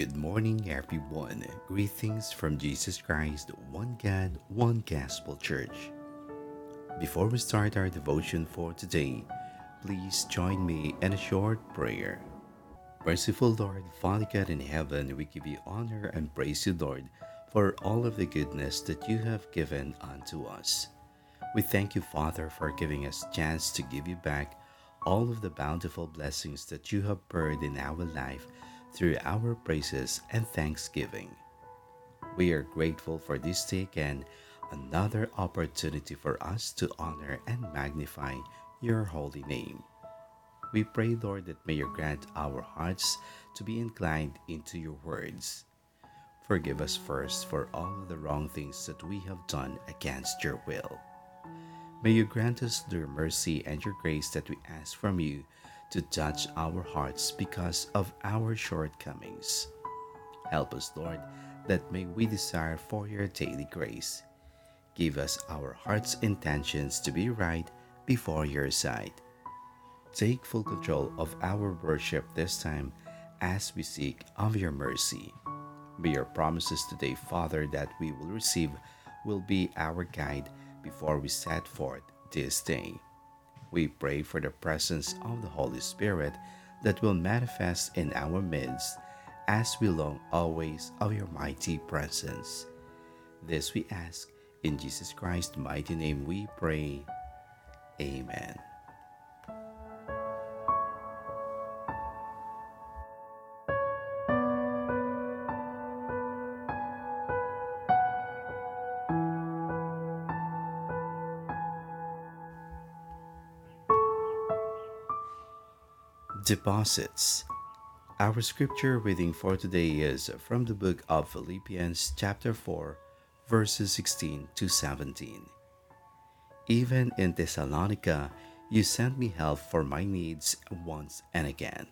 Good morning, everyone. Greetings from Jesus Christ, one God, one Gospel Church. Before we start our devotion for today, please join me in a short prayer. Merciful Lord, Father God in heaven, we give you honor and praise you, Lord, for all of the goodness that you have given unto us. We thank you, Father, for giving us chance to give you back all of the bountiful blessings that you have poured in our life through our praises and thanksgiving. We are grateful for this day and another opportunity for us to honor and magnify your holy name. We pray, Lord, that may you grant our hearts to be inclined into your words. Forgive us first for all of the wrong things that we have done against your will. May you grant us your mercy and your grace that we ask from you to touch our hearts because of our shortcomings. Help us, Lord, that may we desire for your daily grace. Give us our heart's intentions to be right before your sight. Take full control of our worship this time as we seek of your mercy. May your promises today, Father, that we will receive will be our guide before we set forth this day. We pray for the presence of the Holy Spirit that will manifest in our midst as we long always of your mighty presence. This we ask in Jesus Christ's mighty name we pray. Amen. Deposits. Our scripture reading for today is from the book of Philippians, chapter 4, verses 16 to 17. Even in Thessalonica, you sent me help for my needs once and again.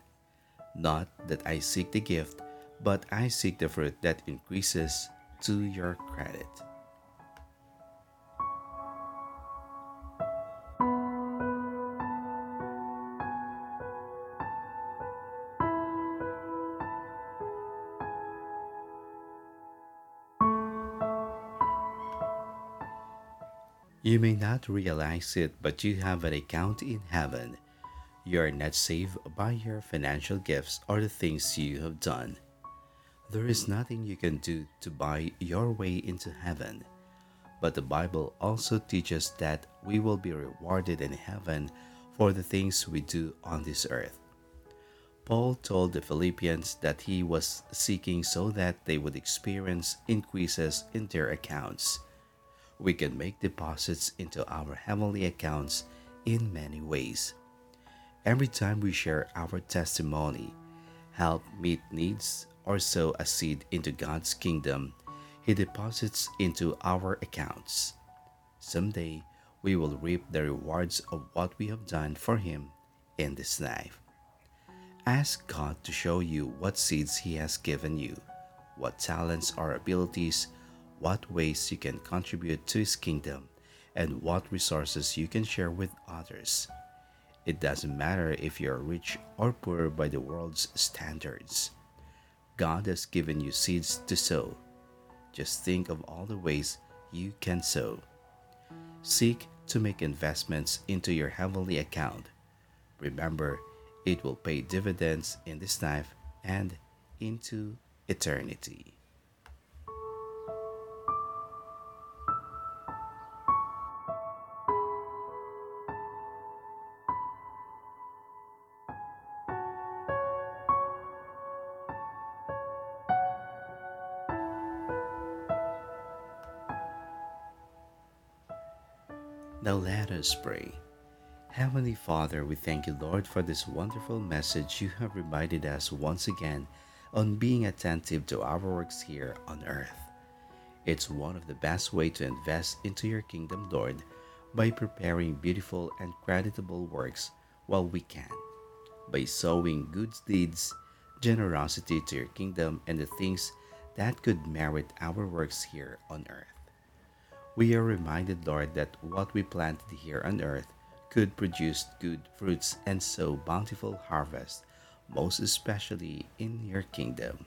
Not that I seek the gift, but I seek the fruit that increases to your credit. You may not realize it, but you have an account in heaven. You are not saved by your financial gifts or the things you have done. There is nothing you can do to buy your way into heaven. But the Bible also teaches that we will be rewarded in heaven for the things we do on this earth. Paul told the Philippians that he was seeking so that they would experience increases in their accounts we can make deposits into our heavenly accounts in many ways. Every time we share our testimony, help meet needs, or sow a seed into God's kingdom, He deposits into our accounts. Someday, we will reap the rewards of what we have done for Him in this life. Ask God to show you what seeds He has given you, what talents or abilities what ways you can contribute to His kingdom, and what resources you can share with others. It doesn't matter if you're rich or poor by the world's standards. God has given you seeds to sow. Just think of all the ways you can sow. Seek to make investments into your heavenly account. Remember, it will pay dividends in this life and into eternity. Now let us pray. Heavenly Father, we thank you, Lord, for this wonderful message you have reminded us once again on being attentive to our works here on earth. It's one of the best way to invest into your kingdom, Lord, by preparing beautiful and creditable works while we can, by sowing good deeds, generosity to your kingdom, and the things that could merit our works here on earth we are reminded, Lord, that what we planted here on earth could produce good fruits and sow bountiful harvest, most especially in your kingdom.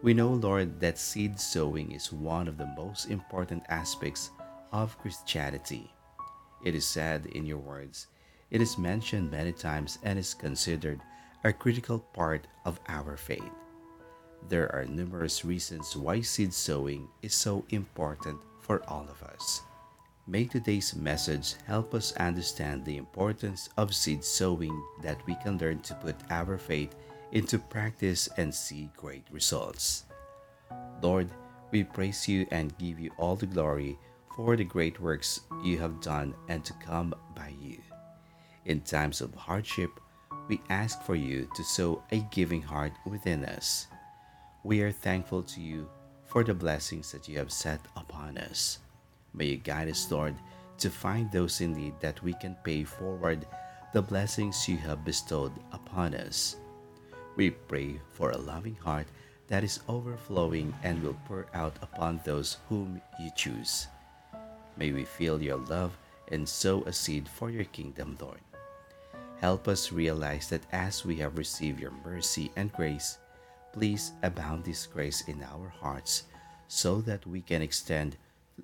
We know, Lord, that seed sowing is one of the most important aspects of Christianity. It is said in your words, it is mentioned many times and is considered a critical part of our faith. There are numerous reasons why seed sowing is so important for all of us. May today's message help us understand the importance of seed sowing that we can learn to put our faith into practice and see great results. Lord, we praise you and give you all the glory for the great works you have done and to come by you. In times of hardship, we ask for you to sow a giving heart within us. We are thankful to you for the blessings that you have set upon us. May you guide us, Lord, to find those in need that we can pay forward the blessings you have bestowed upon us. We pray for a loving heart that is overflowing and will pour out upon those whom you choose. May we feel your love and sow a seed for your kingdom, Lord. Help us realize that as we have received your mercy and grace, please abound this grace in our hearts so that we can extend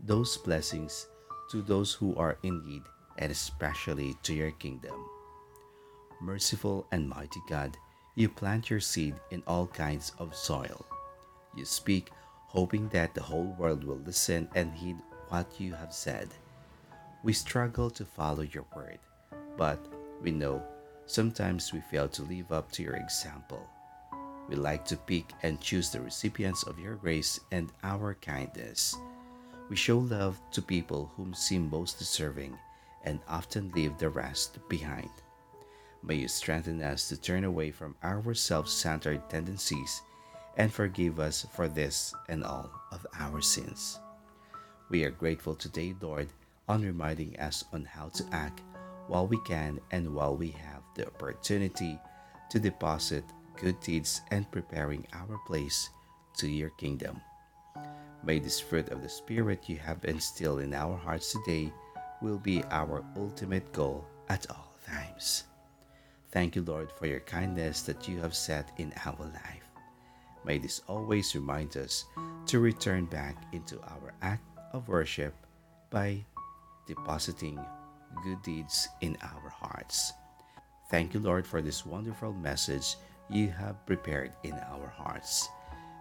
those blessings to those who are in need and especially to your kingdom. Merciful and mighty God, you plant your seed in all kinds of soil. You speak, hoping that the whole world will listen and heed what you have said. We struggle to follow your word, but we know sometimes we fail to live up to your example. We like to pick and choose the recipients of your grace and our kindness. We show love to people whom seem most deserving and often leave the rest behind. May you strengthen us to turn away from our self centered tendencies and forgive us for this and all of our sins. We are grateful today, Lord, on reminding us on how to act while we can and while we have the opportunity to deposit good deeds and preparing our place to your kingdom. May this fruit of the Spirit you have instilled in our hearts today will be our ultimate goal at all times. Thank you, Lord, for your kindness that you have set in our life. May this always remind us to return back into our act of worship by depositing good deeds in our hearts. Thank you, Lord, for this wonderful message you have prepared in our hearts.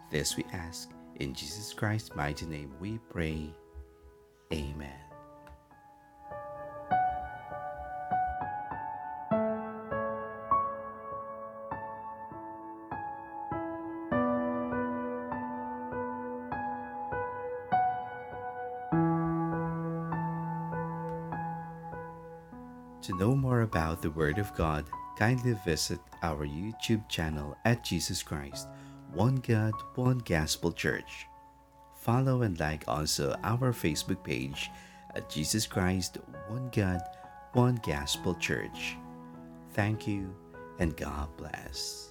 This we ask in Jesus Christ's mighty name we pray. Amen. To know more about the Word of God, kindly visit our YouTube channel at Jesus Christ, One God, One Gospel Church. Follow and like also our Facebook page at Jesus Christ, One God, One Gospel Church. Thank you and God bless.